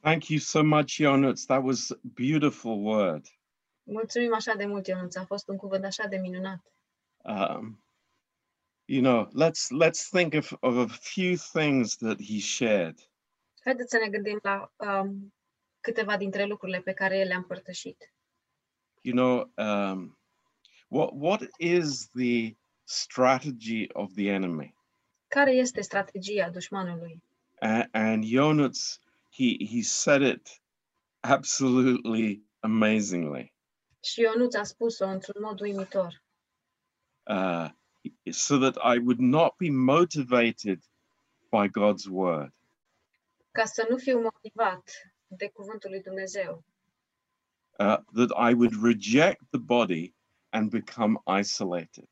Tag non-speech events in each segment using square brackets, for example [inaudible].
Thank you so much, Jonas. That was a beautiful word. Mulțumim așa de mult, Ionuț. A fost un cuvânt așa de minunat. Um, you know, let's let's think of, of a few things that he shared. Haideți să ne gândim la um, câteva dintre lucrurile pe care el le-a împărtășit. You know, um, what what is the strategy of the enemy? Care este strategia dușmanului? And, and Jonas, he he said it absolutely amazingly. Și Ionuț a spus-o într-un mod uimitor. Uh, so that I would not be motivated by God's word. Ca să nu fiu motivat de cuvântul lui Dumnezeu. uh, that I would reject the body and become isolated.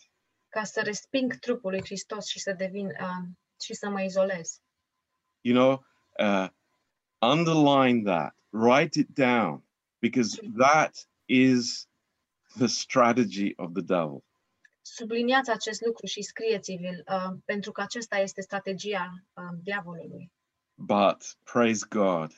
Ca să resping trupul lui Hristos și să devin uh, și să mă izolez. You know, uh, underline that, write it down, because that is the strategy of the devil. Subliniați acest lucru și scrieți-vi-l, uh, pentru că acesta este strategia uh, diavolului. But praise God,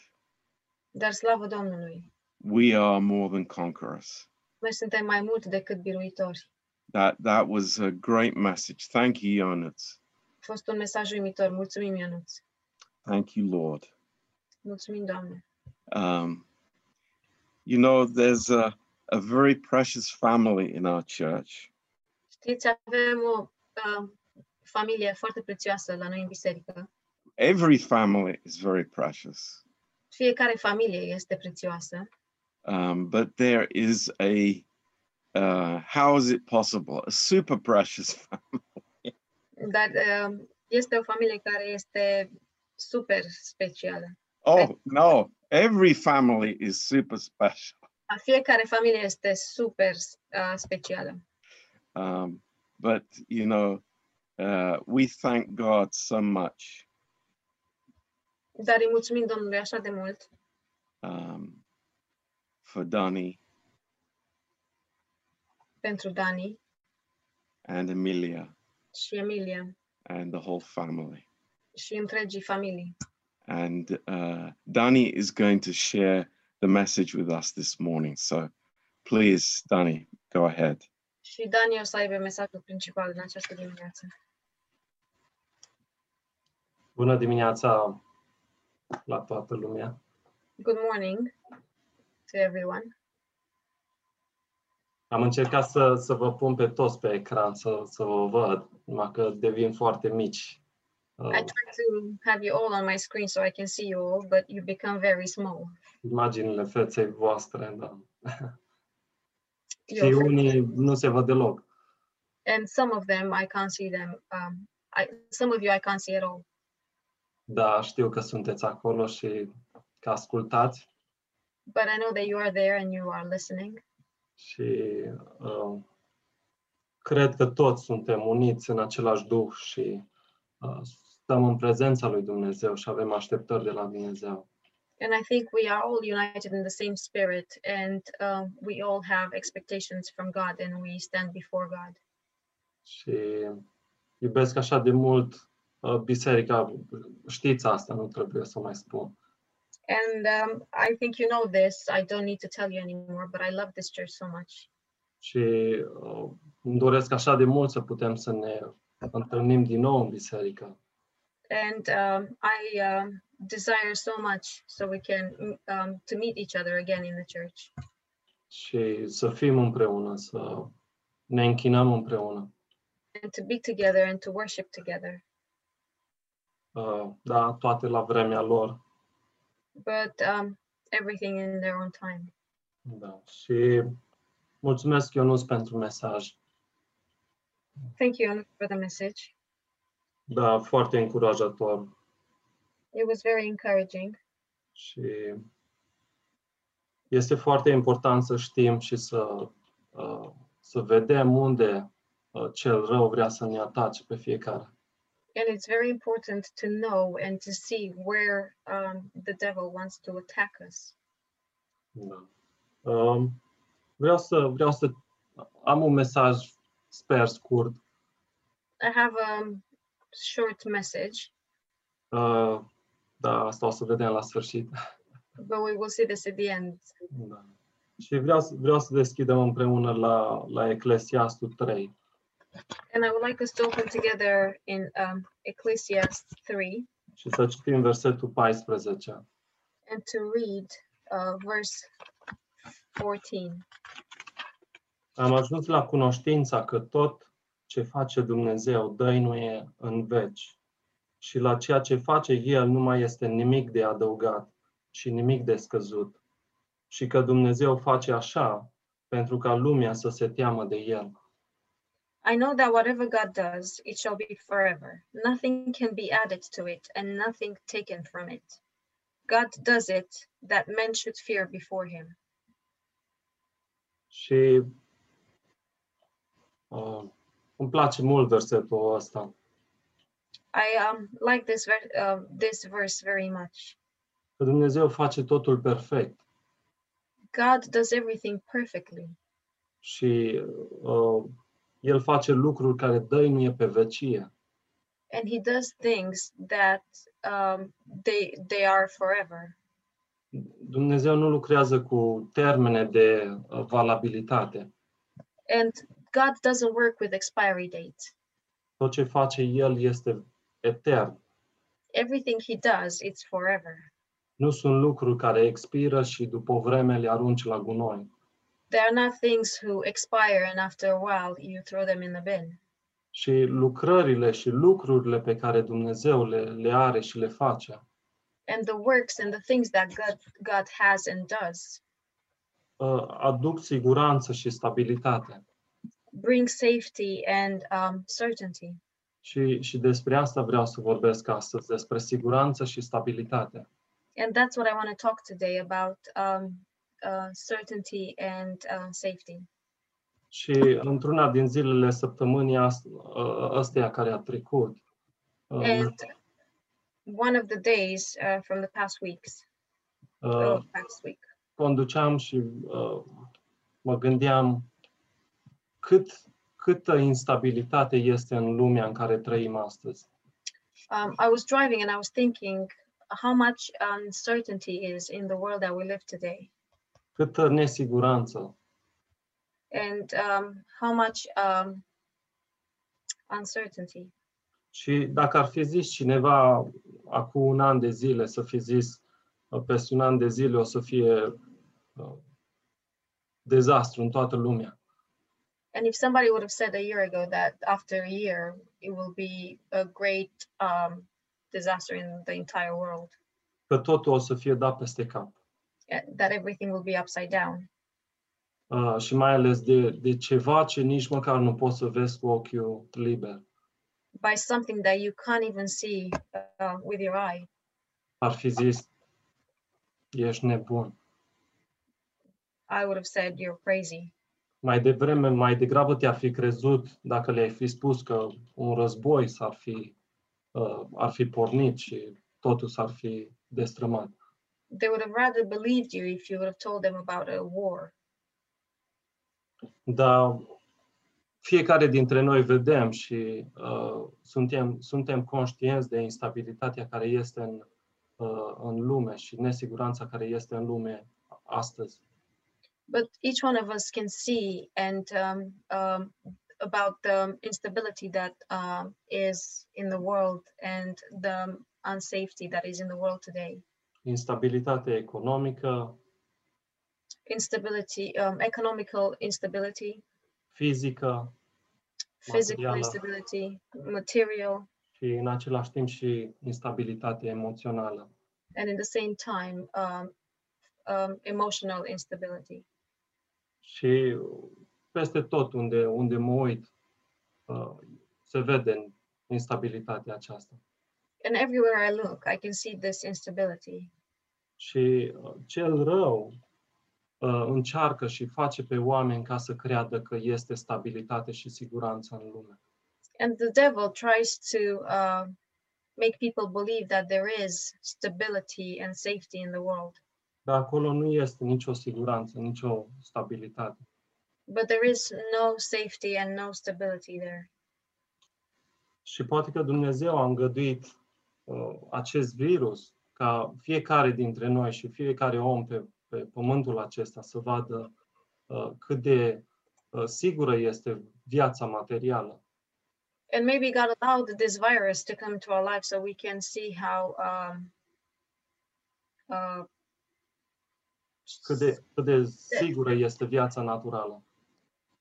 Dar slavă Domnului! we are more than conquerors. Noi suntem mai mult decât biruitori. That that was a great message. Thank you, Jonas. A fost un mesaj uimitor. Mulțumim, Ionuț. Thank you, Lord. Mulțumim, Doamne. Um, you know, there's a, a very precious family in our church. Știți, avem o uh, familie foarte prețioasă la noi în biserică. Every family is very precious. Fiecare familie este prețioasă, Um, but there is a uh, how is it possible? A super precious [laughs] family. dar uh, este o familie care este super specială. Oh no, every family is super special. A Fiecare familie este super uh, specială. Um, but you know, uh, we thank God so much Dar îi mulțumim Domnului așa de mult um, for Donnie pentru Dani and Emilia și Emilia and the whole family. și întregii familii. And uh, Danny is going to share the message with us this morning. So please, Danny, go ahead. Și Dani o să aibă mesajul principal în această dimineață. Bună dimineața la toată lumea. Good morning to everyone. Am încercat să, să vă pun pe toți pe ecran, să, să vă văd, numai că devin foarte mici. I Uh, try to have you all on my screen so I can see you all, but you become very small. imaginile feței voastre, da. [laughs] Și Your- unii nu se văd deloc. and some of them I can't see them. Um, I some of you I can't see at all. Da, știu că sunteți acolo și că ascultați But I know that you are there and you are listening. și uh, cred că toți suntem uniți în același duh și uh, stăm în prezența lui Dumnezeu și avem așteptări de la Dumnezeu. And I think we are all united in the same spirit, and um, we all have expectations from God, and we stand before God. Și iubesc așa de mult uh, biserica, știți asta, nu trebuie să mai spun. And um, I think you know this. I don't need to tell you anymore, but I love this church so much. Și uh, îmi doresc așa de mult să putem să ne întâlnim din nou în biserică. And um, I um, desire so much so we can um, to meet each other again in the church Și să fim împreună, să ne închinăm împreună. and to be together and to worship together. Uh, da, toate la vremea lor. But um, everything in their own time. Da. Și mulțumesc, Ionuț, pentru mesaj. Thank you for the message. Da, foarte încurajator. It was very encouraging. Și este foarte important să știm și să, uh, să vedem unde uh, cel rău vrea să ne atace pe fiecare. And it's very important to know and to see where um, the devil wants to attack us. Da. Um, vreau să vreau să am un mesaj, sper scurt. I have a short message. Uh, da, asta o să vedem la sfârșit. but we will see this at the end. Da. Și vreau, să- vreau să deschidem împreună la, la Eclesiastul 3. And I would like us to open together in um, Ecclesiastes 3 și să citim versetul 14. and to read uh, verse 14. Am ajuns la cunoștința că tot ce face Dumnezeu dăinuie în veci și la ceea ce face El nu mai este nimic de adăugat și nimic de scăzut și că Dumnezeu face așa pentru ca lumea să se teamă de El. I know that whatever God does, it shall be forever. Nothing can be added to it, and nothing taken from it. God does it that men should fear before him. Și uh, îmi place mult versetul ăsta. I um, like this ver- uh, this verse very much. Că Dumnezeu face totul perfect God does everything perfectly, și uh, El face lucruri care dăinuie pe vecie. and He does things that um, they they are forever. Dumnezeu nu lucrează cu termene de uh, valabilitate. And God doesn't work with expiry dates. Tot ce face El este etern. Everything He does, it's forever. Nu sunt lucruri care expiră și după o vreme le arunci la gunoi. They are not things who expire and after a while you throw them in the bin. Și lucrările și lucrurile pe care Dumnezeu le, le are și le face, And the works and the things that God God has and does uh, aduc siguranță și stabilitate. Bring safety and um, certainty. Și, și despre asta vreau să vorbesc astăzi, despre siguranță și stabilitate. And that's what I want to talk today about um, uh, certainty and uh, safety. Și într-una din zilele săptămânii uh, ăsteia care a trecut, uh, And one of the days uh, from the past weeks, uh, past week, conduceam și uh, mă gândeam cât, câtă instabilitate este în lumea în care trăim astăzi. um, I was driving and I was thinking how much uncertainty is in the world that we live today, Câtă nesiguranță, and um, how much um, uncertainty. Și dacă ar fi zis cineva acum un an de zile să fi zis uh, peste un an de zile o să fie uh, dezastru în toată lumea. And if somebody would have said a year ago that after a year it will be a great um, disaster in the entire world, Că totul o să fie dat peste cap. that everything will be upside down, Uh, și mai ales de, de ceva ce nici măcar nu poți să vezi cu ochiul liber. by something that you can't even see uh, with your eye, Ar fi zis, ești nebun. I would have said you're crazy. Mai devreme, mai degrabă te-ar fi crezut dacă le-ai fi spus că un război s-ar fi, uh, ar fi pornit și totul s-ar fi destrămat. They would have rather believed you if you would have told them about a war. Dar fiecare dintre noi vedem și uh, suntem, suntem conștienți de instabilitatea care este în, uh, în lume și nesiguranța care este în lume astăzi. But each one of us can see and um, um, about the instability that um, is in the world and the unsafety that is in the world today. Instabilitatea economică, Instability, um, economical instability, fizică physical Materială. instability, material, și în același timp și instabilitatea emoțională. and in the same time, um, um, emotional instability. Și peste tot unde, unde mă uit, uh, se vede instabilitatea aceasta. And everywhere I look, I can see this instability. Și uh, cel rău uh, încearcă și face pe oameni ca să creadă că este stabilitate și siguranță în lume. And the devil tries to uh, make people believe that there is stability and safety in the world, Dar acolo nu este nicio siguranță, nicio stabilitate. but there is no safety and no stability there. Și poate că Dumnezeu a îngăduit uh, acest virus ca fiecare dintre noi și fiecare om pe, pe pământul acesta să vadă uh, cât de uh, sigură este viața materială. And maybe God allowed this virus to come into our life so we can see how um, uh, Cât de, cât de sigură este viața naturală.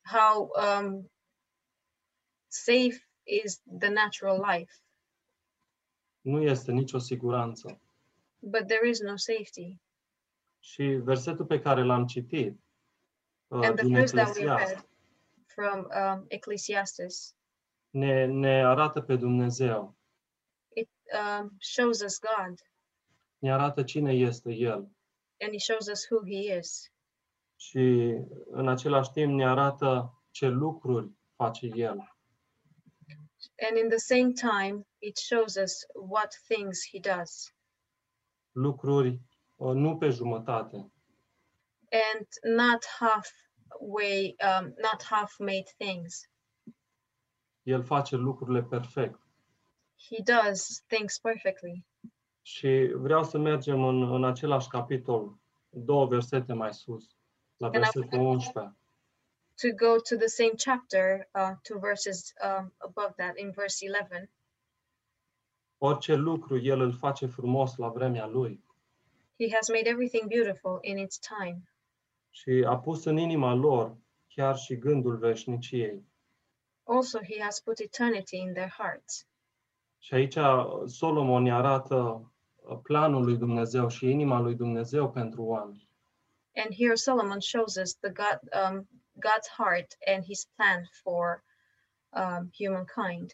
how um, safe is the natural life, Nu este nicio siguranță. but there is no safety. Și versetul pe care l-am citit uh, And the din verse that we Eclesiast read from um, Ecclesiastes, ne, ne arată pe Dumnezeu, it um, shows us God ne arată cine este El and He shows us who He is. și în același timp ne arată ce lucruri face El. And in the same time, it shows us what things He does. Lucruri uh, nu pe jumătate, and not halfway, um, not half-made things. El face lucrurile perfect. He does things perfectly. Și vreau să mergem în, în același capitol, două versete mai sus, la I- versetul 11. To go to the same chapter, uh, two verses um, above that, in verse 11, Orice lucru El îl face frumos la vremea Lui He has made everything beautiful in its time, și a pus în inima lor chiar și gândul veșniciei. also He has put eternity in their hearts. Și aici uh, Solomon ne arată uh, planul lui Dumnezeu și inima lui Dumnezeu pentru oameni. And here Solomon shows us the God, um, God's heart and His plan for um, humankind.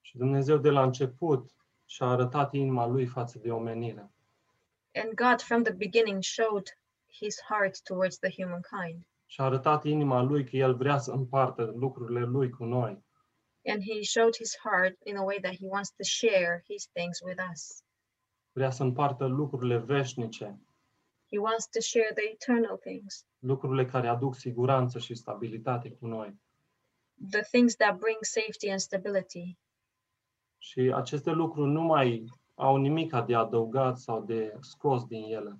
Și Dumnezeu de la început și-a arătat inima lui față de omenire. And God, from the beginning, showed His heart towards the humankind. Și-a arătat inima lui că el vrea să împartă lucrurile lui cu noi. and he showed his heart in a way that he wants to share his things with us. Vrea să împartă lucrurile veșnice, He wants to share the eternal things, lucrurile care aduc siguranță și stabilitate cu noi. the things that bring safety and stability. Și aceste lucruri nu mai au nimic de adăugat sau de scos din ele.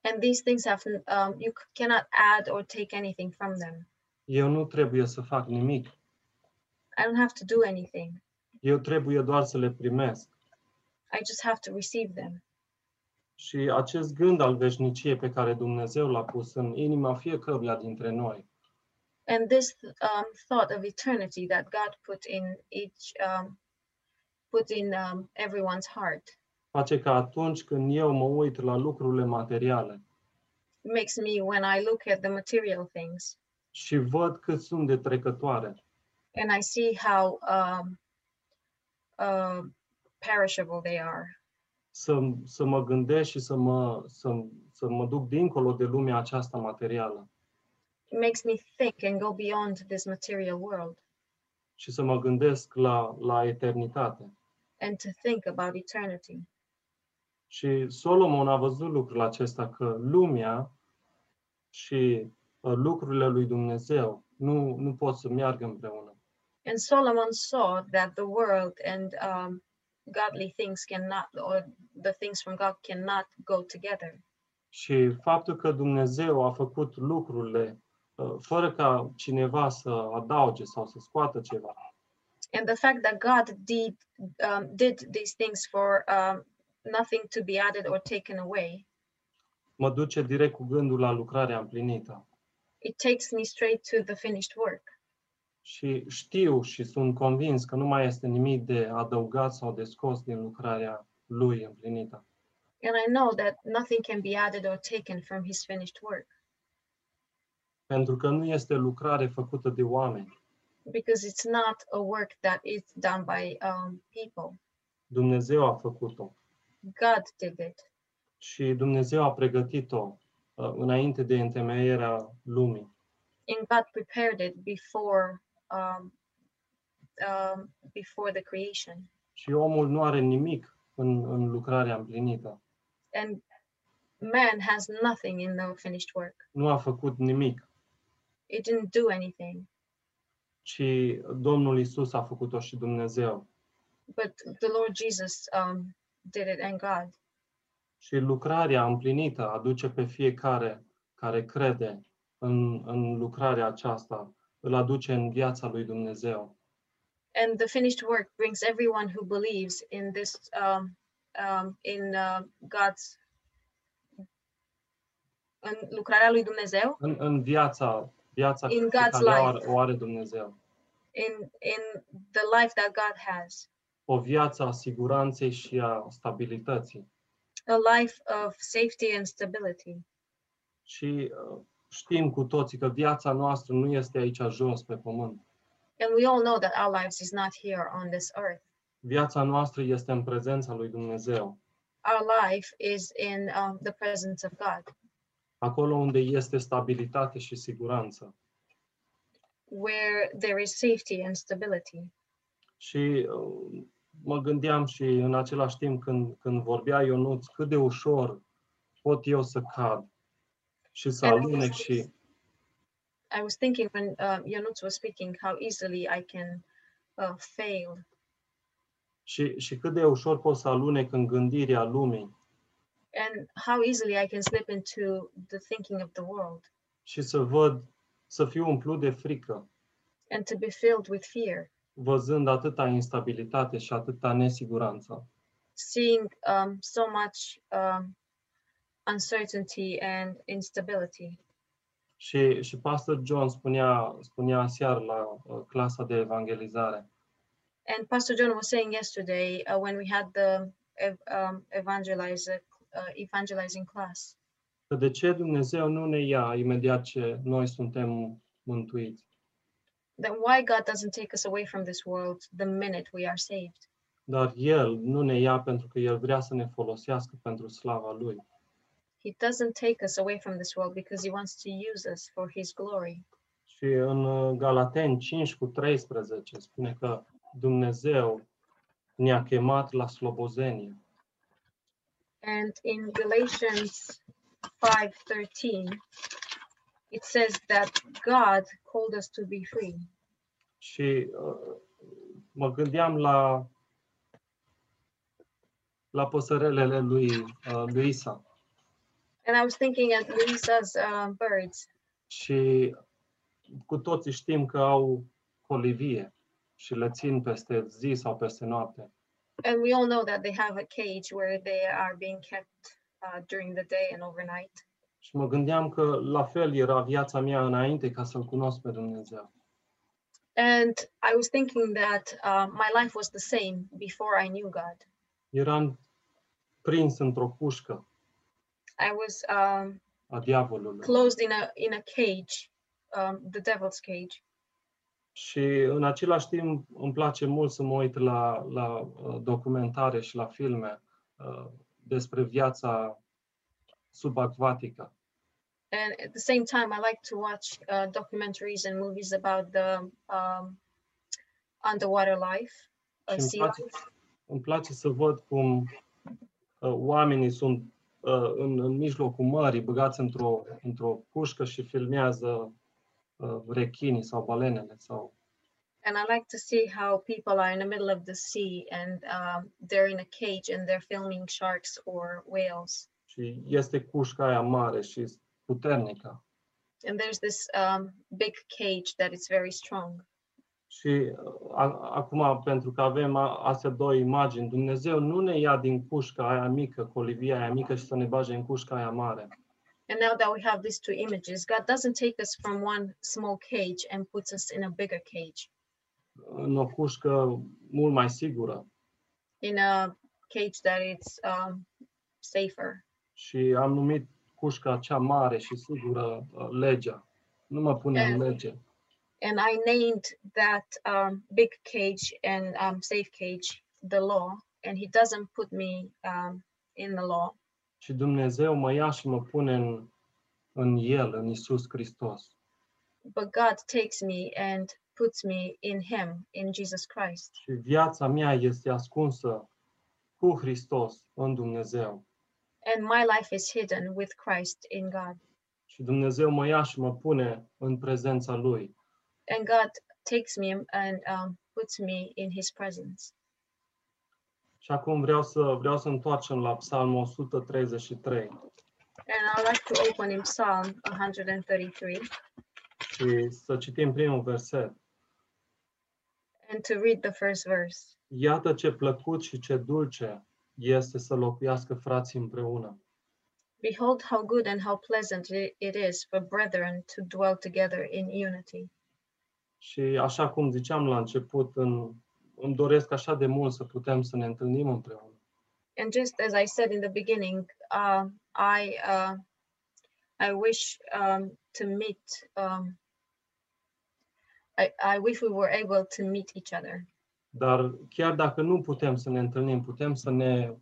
And these things have, um, you c- cannot add or take anything from them. Eu nu trebuie să fac nimic. I don't have to do anything. Eu trebuie doar să le primesc. I just have to receive them. Și acest gând al veșniciei pe care Dumnezeu l-a pus în inima fiecăruia dintre noi, And this um, thought of eternity that God put in each, um, put in um, everyone's heart. Face ca atunci când eu mă uit la lucrurile materiale. Makes me, when I look at the material things, și văd cât sunt de trecătoare, and I see how um, uh, perishable they are. să, să mă gândesc și să mă, să, să mă duc dincolo de lumea aceasta materială It makes me think and go beyond this material world și să mă gândesc la, la eternitate. and to think about eternity. Și Solomon a văzut lucrul acesta, că lumea și uh, lucrurile lui Dumnezeu nu, nu pot să meargă împreună. And Solomon saw that the world and um, godly things cannot, or the things from God cannot go together. Și faptul că Dumnezeu a făcut lucrurile uh, fără ca cineva să adauge sau să scoată ceva, And the fact that God did um, did these things for um, nothing to be added or taken away, mă duce direct cu gândul la lucrarea împlinită. it takes me straight to the finished work. Și știu și sunt convins că nu mai este nimic de adăugat sau de scos din lucrarea lui împlinită. And I know that nothing can be added or taken from his finished work Pentru că nu este lucrare făcută de oameni. because it's not a work that is done by um, people. Dumnezeu a făcut-o. God did it. Și Dumnezeu a pregătit-o uh, înainte de întemeierea lumii. And God prepared it before um, um, before the creation. Și omul nu are nimic în, în lucrarea împlinită. And man has nothing in the finished work. Nu a făcut nimic, It didn't do anything. ci Domnul Isus a făcut-o și Dumnezeu. But the Lord Jesus um, did it and God. Și lucrarea împlinită aduce pe fiecare care crede în, în lucrarea aceasta, îl aduce în viața lui Dumnezeu. And the finished work brings everyone who believes in this, um, um, in uh, God's, în lucrarea lui Dumnezeu, În, în viața, viața In pe God's care life. o are Dumnezeu. in in the life that God has, O viață a siguranței și a stabilității. a life of safety and stability. Și uh, știm cu toții că viața noastră nu este aici jos pe pământ. And we all know that our lives is not here on this earth. Viața noastră este în prezența lui Dumnezeu. Our life is in um, the presence of God, Acolo unde este stabilitate și siguranță. where there is safety and stability. Și uh, mă gândeam și în același timp când, când vorbea Ionuț, cât de ușor pot eu să cad și să And alunec și, I was thinking when uh, was speaking how easily I can uh, fail. Și, și cât de ușor pot să alunec în gândirea lumii. And how easily I can slip into the thinking of the world. Și să văd, să fiu umplut de frică, and to be filled with fear, văzând atâta instabilitate și atâta nesiguranță. seeing um, so much um, uncertainty and instability. Și, și Pastor John spunea, spunea la uh, clasa de evangelizare And Pastor John was saying yesterday uh, when we had the ev- um, evangelizer, uh, evangelizing class că de ce Dumnezeu nu ne ia imediat ce noi suntem mântuiți. that why God doesn't take us away from this world the minute we are saved. Dar El nu ne ia pentru că El vrea să ne folosească pentru slava Lui. He doesn't take us away from this world because He wants to use us for His glory. Și în uh, Galateni 5 cu 13 spune că Dumnezeu ne-a chemat la slobozenie. And in Galatians 5:13, it says that God called us to be free. Și uh, mă gândeam la la păsărelele lui uh, Luisa And I was thinking at Luisa's uh, birds, și cu toții știm că au colivie și le țin peste zi sau peste noapte. and we all know that they have a cage where they are being kept uh, during the day and overnight. Și mă gândeam că la fel era viața mea înainte ca să-L cunosc pe Dumnezeu. And I was thinking that uh, my life was the same before I knew God. Eram prins într-o cușcă I was um, a closed in a in a cage, um, the devil's cage. Și în același timp îmi place mult să mă uit la, la uh, documentare și la filme uh, despre viața subacvatică. And at the same time, I like to watch uh, documentaries and movies about the um, underwater life, uh, îmi sea place, life. îmi place să văd cum uh, oamenii sunt în, în mijlocul mării, băgați într-o, într-o cușcă și filmează uh, rechinii sau balenele. Sau... And I like to see how people are in the middle of the sea and um, they're in a cage and they're filming sharks or whales. Și este cușca aia mare și puternică. And there's this um, big cage that is very strong. Și uh, a, acum, pentru că avem a, astea două imagini, Dumnezeu nu ne ia din cușca aia mică, colivia aia mică și să ne bage în cușca aia mare. And now that we have these two images, God doesn't take us from one small cage and puts us in a bigger cage, În o cușcă mult mai sigură. in a cage that is um, safer. Și am numit cușca cea mare și sigură uh, legea. Nu mă pune în And- lege. And I named that um, big cage and um, safe cage the law, and He doesn't put me um, in the law, Și Dumnezeu mă ia și mă pune în, în El, în Isus Hristos. but God takes me and puts me in Him, in Jesus Christ. Și viața mea este ascunsă cu Hristos în Dumnezeu. And my life is hidden with Christ in God. Și Dumnezeu mă ia și mă pune în prezența Lui. And God takes me and um, puts me in His presence. Și acum vreau să vreau să întoarcem la Psalmul 133 And I'd like to open in Psalm 133 și să citim primul verset. and to read the first verse. Iată ce plăcut și ce dulce este să locuiască frații împreună. Behold, how good and how pleasant it is for brethren to dwell together in unity. Și așa cum ziceam la început, în, îmi doresc așa de mult să putem să ne întâlnim împreună. And just as I said in the beginning, uh, I uh, I wish um, to meet. Um, I, I wish we were able to meet each other. Dar chiar dacă nu putem să ne întâlnim, putem să ne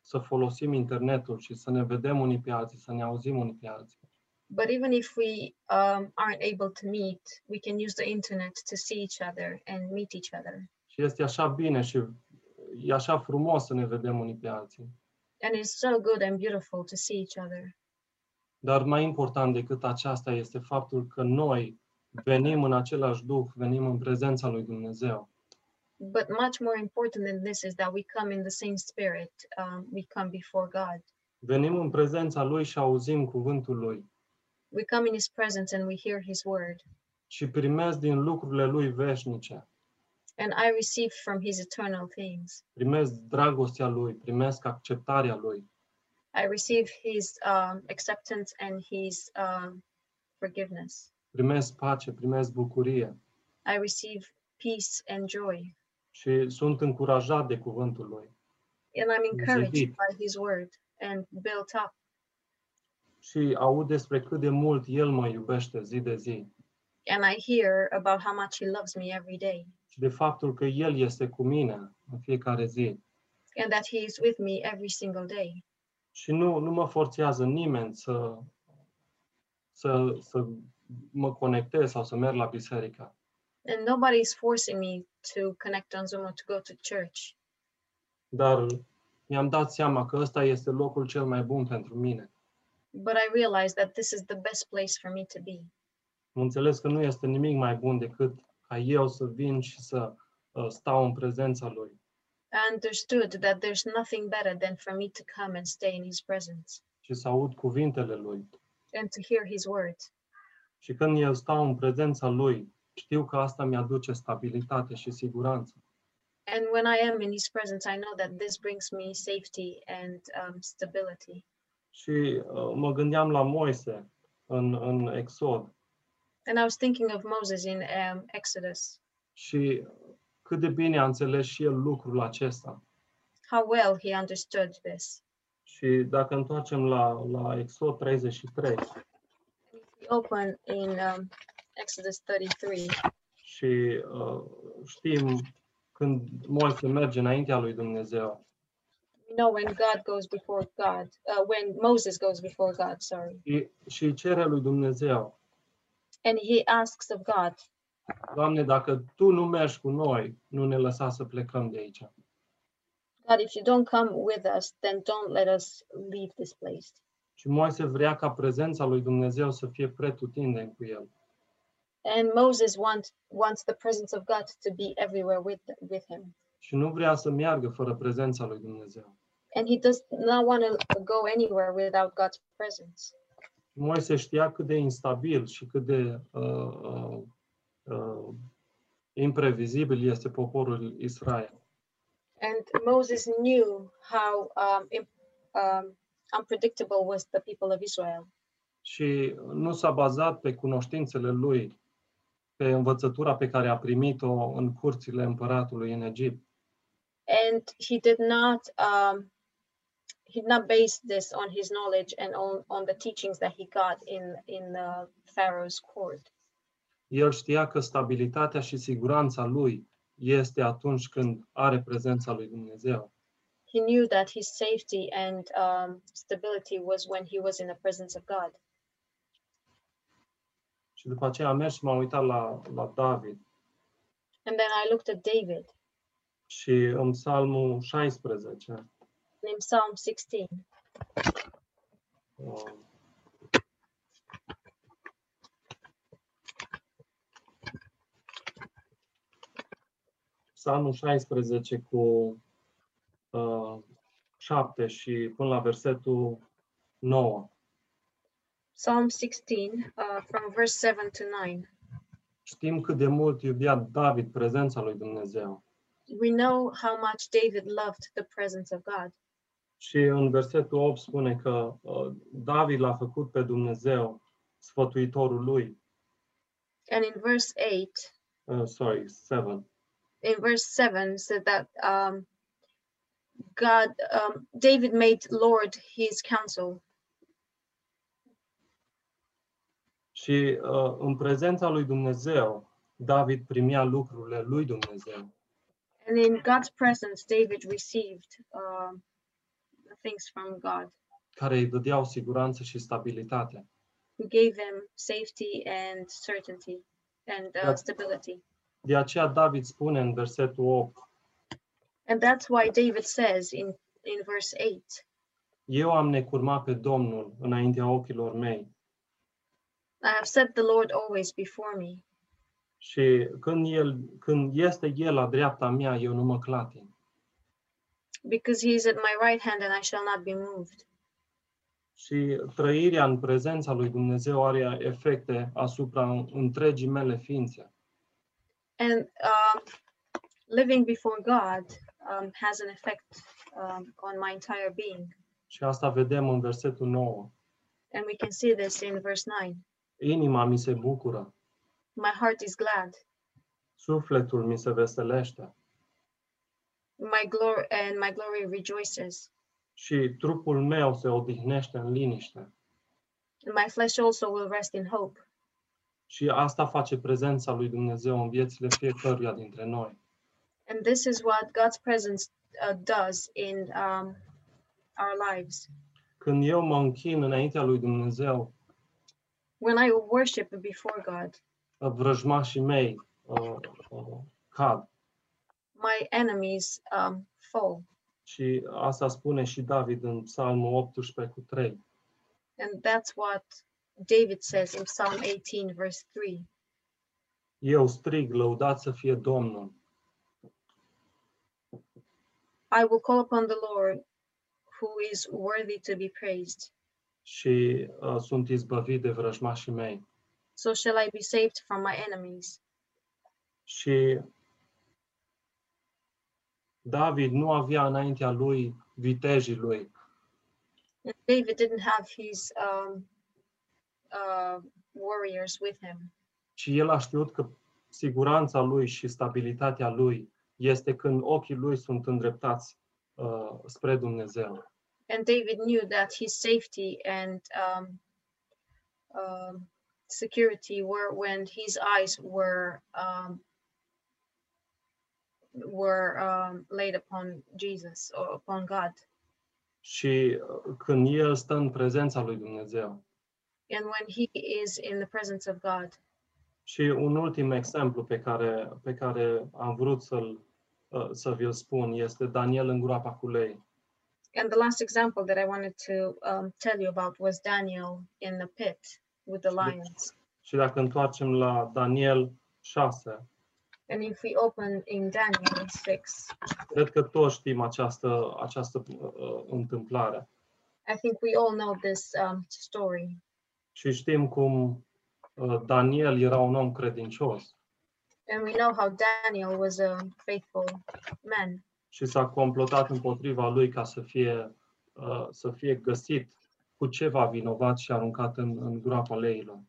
să folosim internetul și să ne vedem unii pe alții, să ne auzim unii pe alții. But even if we um, aren't able to meet, we can use the internet to see each other and meet each other. Și este așa bine și e așa frumos să ne vedem unii pe alții. And it's so good and beautiful to see each other. Dar mai important decât aceasta este faptul că noi venim în același duh, venim în prezența lui Dumnezeu. But much more important than this is that we come in the same spirit. Um, we come before God. Venim în prezența lui și auzim cuvântul lui We come in His presence and we hear His word. și primesc din lucrurile lui veșnice. And I receive from His eternal things. Primesc dragostea lui, primesc acceptarea lui. I receive His um, acceptance and His um, forgiveness. Primesc pace, primesc bucurie I receive peace and joy. și sunt încurajat de cuvântul lui. And I'm encouraged by His word and built up. Și aud despre cât de mult el mă iubește zi de zi And I hear about how much He loves me every day și de faptul că el este cu mine în fiecare zi. and that He is with me every single day. Și nu, nu mă forțează nimeni să, să, să mă conectez sau să merg la biserică. And nobody is forcing me to connect on Zoom or to go to church. Dar mi-am dat seama că ăsta este locul cel mai bun pentru mine. But I realize that this is the best place for me to be. Am înțeles că nu este nimic mai bun decât ca eu să vin și să uh, stau în prezența lui. I understood that there's nothing better than for me to come and stay in His presence și să aud cuvintele lui. and to hear His word. Și când eu stau în prezența lui, știu că asta mi-aduce stabilitate și siguranță. And when I am in His presence, I know that this brings me safety and um, stability. Și uh, mă gândeam la Moise în, în Exod. And I was thinking of Moses in um, Exodus, și cât de bine a înțeles și el lucrul acesta. how well he understood this. Și dacă întoarcem la, la Exod 33 We open in um, Exodus 33, și uh, știm când Moise merge înaintea lui Dumnezeu know when God goes before God, uh, when Moses goes before God, sorry, și, și cere lui Dumnezeu, and he asks of God, Doamne, dacă Tu nu mergi cu noi, nu ne lăsa să plecăm de aici. God, if you don't come with us, then don't let us leave this place. Și Moise vrea ca prezența lui Dumnezeu să fie pretutindeni cu el. And Moses wants wants the presence of God to be everywhere with with him, Și nu vrea să meargă fără prezența lui Dumnezeu. And he does not want to go anywhere without God's presence. Moise știa cât de instabil și cât de uh, uh, uh, imprevizibil este poporul Israel. And Moses knew how um, um, unpredictable was the people of Israel. Și nu s-a bazat pe cunoștințele lui, pe învățătura pe care a primit-o în curțile împăratului în Egipt, and he did not um, he did not base this on his knowledge and on, on the teachings that he got in in uh, Pharaoh's court. El știa că stabilitatea și siguranța lui este atunci când are prezența lui Dumnezeu. He knew that his safety and um, stability was when he was in the presence of God. Și după aceea am mers și m-am uitat la, la David And then I looked at David și în Psalmul 16, in Psalm 16. uh, Psalmul 16 cu uh, 7 și până la versetul 9. Psalm 16, uh, from verse 7 to 9. Știm cât de mult iubea David prezența lui Dumnezeu. We know how much David loved the presence of God. Și în versetul 8 spune că uh, David l-a făcut pe Dumnezeu sfătuitorul lui. And in verse 8, Uh, sorry, 7. in verse 7 said that um, God, um, David made Lord his counsel. Și uh, în prezența lui Dumnezeu, David primea lucrurile lui Dumnezeu. And in God's presence, David received um things from God, care îi dădeau siguranță și stabilitate. who gave him safety and certainty and uh, That's- stability. De aceea David spune în versetul 8, And that's why David says in, in verse 8, Eu am necurmat pe Domnul înaintea ochilor mei I have set the Lord always before me. și când, el, când este El la dreapta mea, eu nu mă clatin. Because he is at my right hand and I shall not be moved. Și trăirea în prezența lui Dumnezeu are efecte asupra întregii mele ființe. And um, living before God um, has an effect um, on my entire being. Și asta vedem în versetul 9. And we can see this in verse 9. Inima mi se bucură, My heart is glad, sufletul mi se veselește my glory and my glory rejoices, și trupul meu se odihnește în liniște. and my flesh also will rest in hope. Și asta face prezența lui Dumnezeu în viețile fiecăruia dintre noi. And this is what God's presence uh, does in um, our lives. Când eu mă închin înaintea lui Dumnezeu, When I worship before God, vrăjmașii mei uh, uh, cad. My enemies um, fall. Și asta spune și David în Psalmul 18 cu 3. And that's what David says in Psalm 18, verse 3. Eu strig, lăudat să fie Domnul. I will call upon the Lord who is worthy to be praised. Și uh, sunt izbăvit de vrăjmașii mei. So shall I be saved from my enemies. Și David nu avea înaintea lui vitejii lui, And David didn't have his um, uh, warriors with him, ci el a știut că siguranța lui și stabilitatea lui este când ochii lui sunt îndreptați uh, spre Dumnezeu. and David knew that his safety and um, um, security were when his eyes were um, were um, laid upon Jesus or upon God. Și uh, când el stă în prezența lui Dumnezeu. And when he is in the presence of God, Și un ultim exemplu pe care, pe care am vrut să-l, uh, să vi-l spun este Daniel în groapa cu lei. and the last example that I wanted to um, tell you about was Daniel in the pit with the lions. Și dacă întoarcem la Daniel 6, And if we open in Daniel 6, cred că toți știm această, această uh, întâmplare. I think we all know this um, story. Și știm cum uh, Daniel era un om credincios And we know how Daniel was a faithful man. și s-a complotat împotriva lui ca să fie, uh, să fie găsit cu ceva vinovat și aruncat în, în groapa leilor.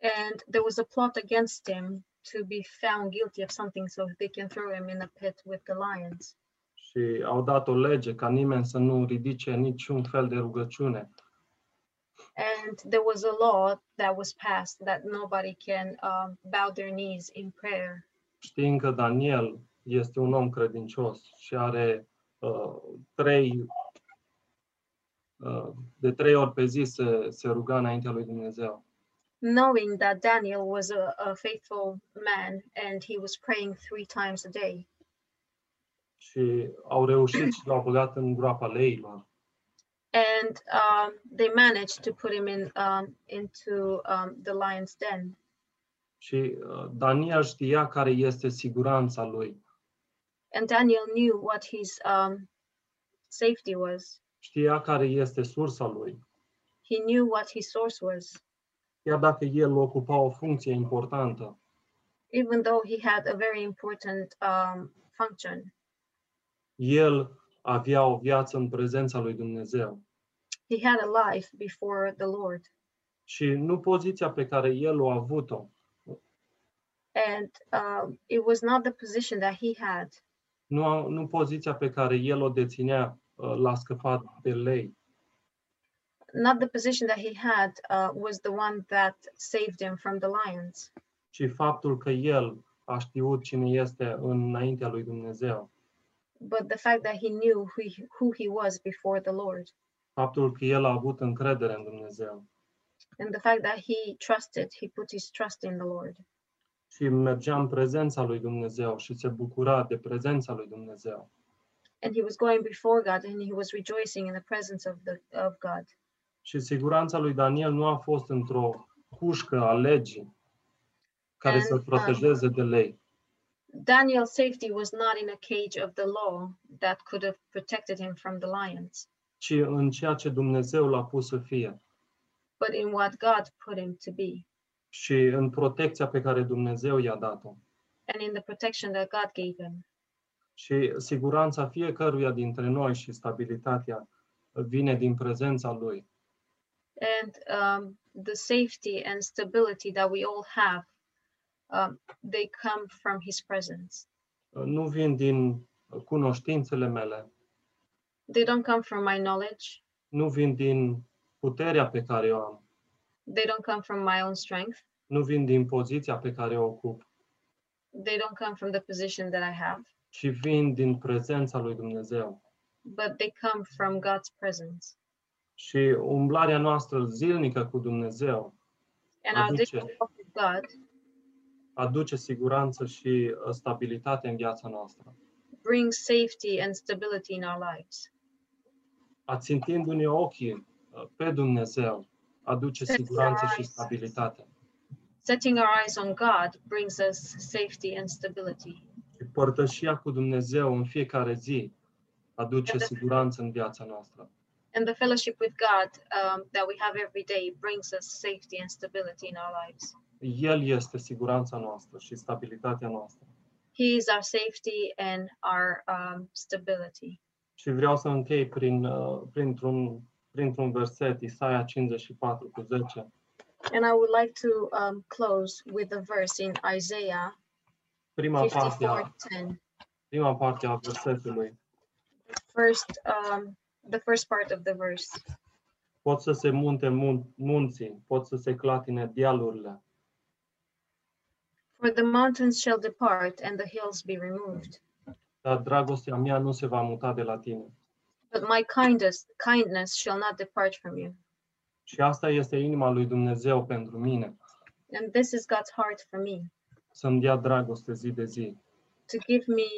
And there was a plot against him to be found guilty of something so they can throw him in a pit with the lions. Și au dat o lege ca nimeni să nu ridice niciun fel de rugăciune And there was a law that was passed that nobody can um, bow their knees in prayer. știind că Daniel este un om credincios și are uh, trei, uh, de trei ori pe zi se, se ruga înaintea lui Dumnezeu. Knowing that Daniel was a, a faithful man and he was praying three times a day. Și au reușit și l-au băgat în groapa leilor. And um, they managed to put him in um, into um, the lion's den. Și uh, Daniel știa care este siguranța lui. And Daniel knew what his um, safety was. știa care este sursa lui. He knew what his source was, Chiar dacă el ocupa o funcție importantă, even though he had a very important um, function. el avea o viață în prezența lui Dumnezeu. He had a life before the Lord. Și nu poziția pe care el o a avut-o, And um, it was not the position that he had, nu, a- nu poziția pe care el o deținea uh, la scăpat de lei, not the position that he had uh, was the one that saved him from the lions, ci faptul că el a știut cine este înaintea lui Dumnezeu, but the fact that he knew who he, who he was before the Lord, faptul că el a avut încredere în Dumnezeu and the fact that he trusted, he put his trust in the Lord. și mergea în prezența lui Dumnezeu și se bucura de prezența lui Dumnezeu. And he was going before God and he was rejoicing in the presence of, the, of God. Și siguranța lui Daniel nu a fost într-o cușcă a legii care And, să-l protejeze de lei, Daniel's safety was not in a cage of the law that could have protected him from the lions, ci în ceea ce Dumnezeu l-a pus să fie but in what God put him to be și în protecția pe care Dumnezeu i-a dat-o. and in the protection that God gave him. Și siguranța fiecăruia dintre noi și stabilitatea vine din prezența Lui. And um, the safety and stability that we all have, um, they come from His presence. Nu vin din cunoștințele mele, They don't come from my knowledge. nu vin din puterea pe care o am, They don't come from my own strength. nu vin din poziția pe care o ocup, They don't come from the position that I have, ci vin din prezența lui Dumnezeu. but they come from God's presence. Și umblarea noastră zilnică cu Dumnezeu And our Aduce. daily walk with God aduce siguranță și uh, stabilitate în viața noastră. brings safety and stability in our lives. Ațintindu-ne ochii uh, pe Dumnezeu, aduce Setting siguranță our și eyes. stabilitate. Setting our eyes on God brings us safety and stability. Și părtășia cu Dumnezeu în fiecare zi aduce And the- siguranță în viața noastră. And the fellowship with God um, that we have every day brings us safety and stability in our lives. El este siguranța noastră și stabilitatea noastră. He is our safety and our um, stability. Și vreau să închei prin, uh, printr-un, printr-un verset, Isaia 54 cu 10. And I would like to um, close with a verse in Isaiah Prima parte, 54 a, 10. prima parte a versetului. First, um, the first part of the verse. Pot să se munte mun- munții, pot să se clatine dealurile, For the mountains shall depart and the hills be removed, dar dragostea mea nu se va muta de la tine. but my kindness, kindness shall not depart from you. Și asta este inima lui Dumnezeu pentru mine, And this is God's heart for me să-mi dea dragoste zi de zi. to give me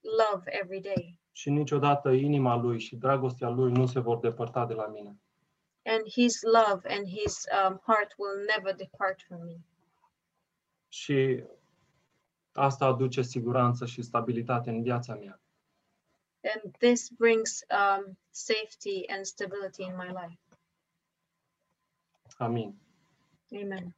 love every day. Și niciodată inima lui și dragostea lui nu se vor depărta de la mine. And his love and his um, heart will never depart from me. Și asta aduce siguranță și stabilitate în viața mea. And this brings um, safety and stability in my life. Amin. Amen.